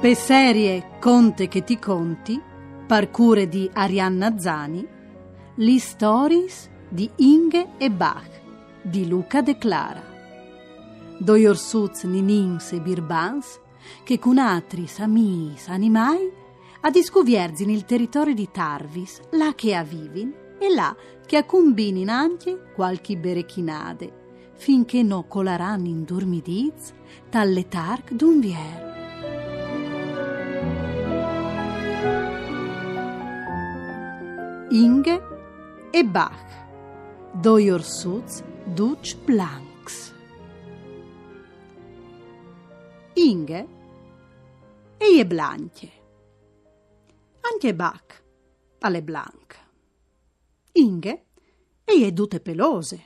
Per serie Conte che ti conti, parcure di Arianna Zani, Li Stories di Inge e Bach di Luca De Clara. Doi orsuz ninins e birbans che con altri amis animai a discuvierzi nel territorio di Tarvis, là che avvivin e là che accumbinin anche qualche berechinade, finché no colaranno in dormidiz tal letarg d'un vier. Inge e Bach, doi orsuz duc blancs. Inge e è blanche. Anche Bach alle blanche. Inge e è dute pelose.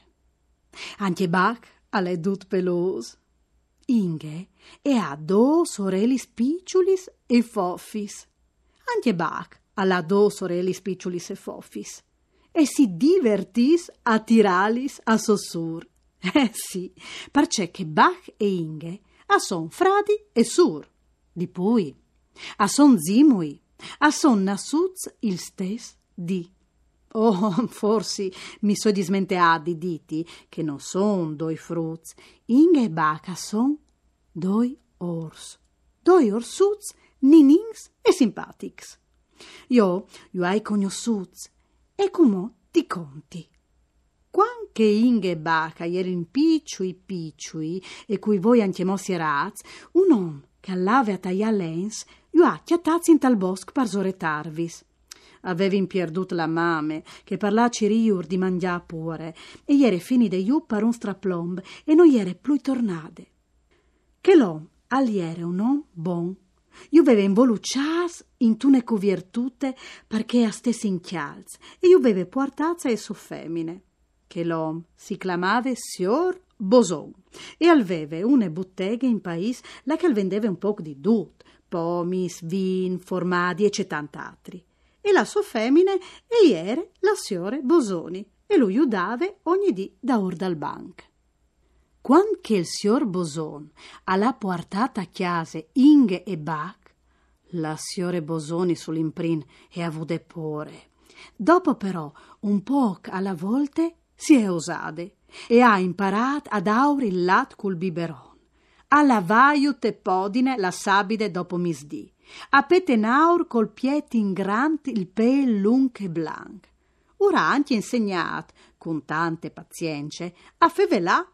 Anche Bach alle dut pelose. Inge e ha due sorelli spicciulis e foffis. Anche Bach alla do sorelli spicciulis e foffis, e si divertis a tiralis a sossur. Eh sì, perché che Bach e Inge a son fradi e sur, di poi, a son zimui, a son nassuz il stes di. Oh, forse mi so dismenteati diti che non son doi fruz, Inge e Bach a son doi ors, doi orsuz ninings e simpatics. Io, io hai conosciuto e come ti conti. Quanche Inge Baca erano picciui picciui e cui voi anche mossi eraz, un uomo che all'ave a tagliare lens, io ha chiattazzi in tal bosco per soretarvis. Avevi perduto la mame, che parlaci riur di mangià pure, e ieri fini de iù per un straplomb, e non ieri più tornade. Che l'om, aliere un om bon, io beve involuccias in tune virtute perché a stessi in chialz, e io beve portazza e su femmine. Che l'om si clamave Sior Boson, e alveve une botteghe in pais la che vendeva un po' di dut, pomis, vin, formadi e c'è tant'altri. E la sua femmine e ieri la siore Bosoni, e lui udave ogni dì da or Quando il signor Boson alla portata a chiase Inge e Bach, la signore Bosoni sull'imprin e avude pore. Dopo però, un po' alla volte, si è osade e ha imparato ad auri il lat col biberon. A lavaiu te podine la sabide dopo misdì. A petenaur col pieti in grant il pel lung e blanc. Ora anche insegnato, con tante pazienze, a fevelà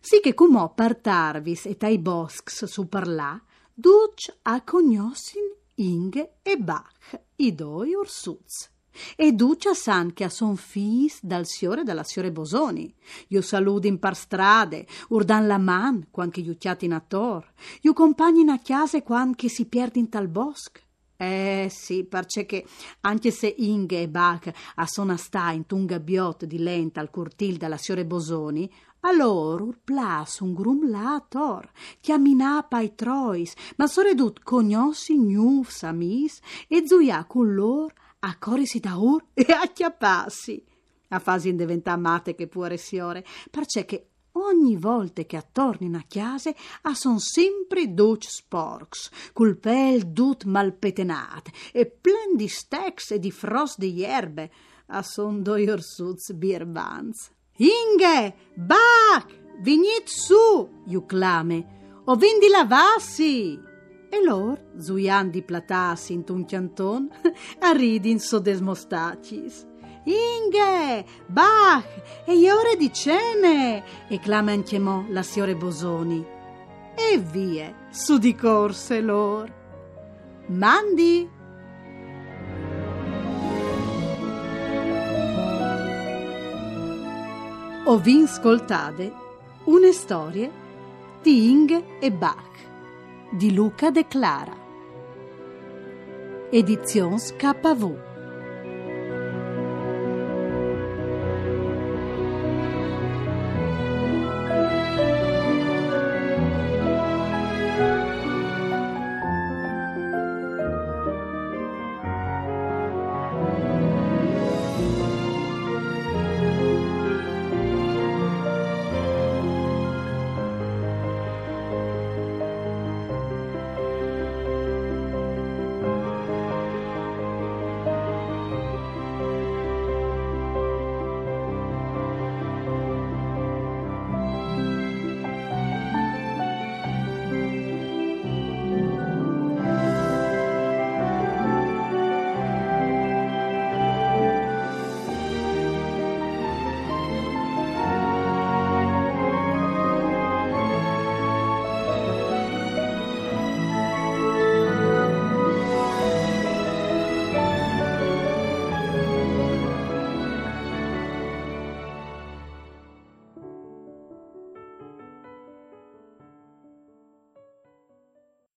sì che cumò partarvis et ai boscs su parlà, duc a cognossin Inge e Bach, i doi ursuz. E ducia san che a son fis dal siore dalla siore Bosoni. Io saludin par strade, urdan la man, quanche iucchiati in attor. Io compagni a chiase quanche si in tal bosc. Eh sì, parce che anche se Inge e Bach a sona sta in un gabbiotto di lenta al curtil dalla siore Bosoni, allor urplas un grum lator, chiaminapa i trois, ma soredut cognossi gnuf samis e zuia con lor a corisi da ur e a chiappassi. A fasi in diventà mate che può siore, parce che ogni volta che attornin a chiase a son sempre duc sporks, col pel dut malpetenat e plen di steaks e di frost di erbe, a son doi orsuz birbans. Inge, Bach, venit su, iu clame, o vendi lavassi. E lor, zuian di platassi in un chianton, arridin so desmostacis. Inge, Bach, e ore di cene, e clama chiamò la signore Bosoni. E vie, su di corse lor. Mandi, Ho vin ascoltate une storie di Inge e Bach di Luca De Clara. Edizions KV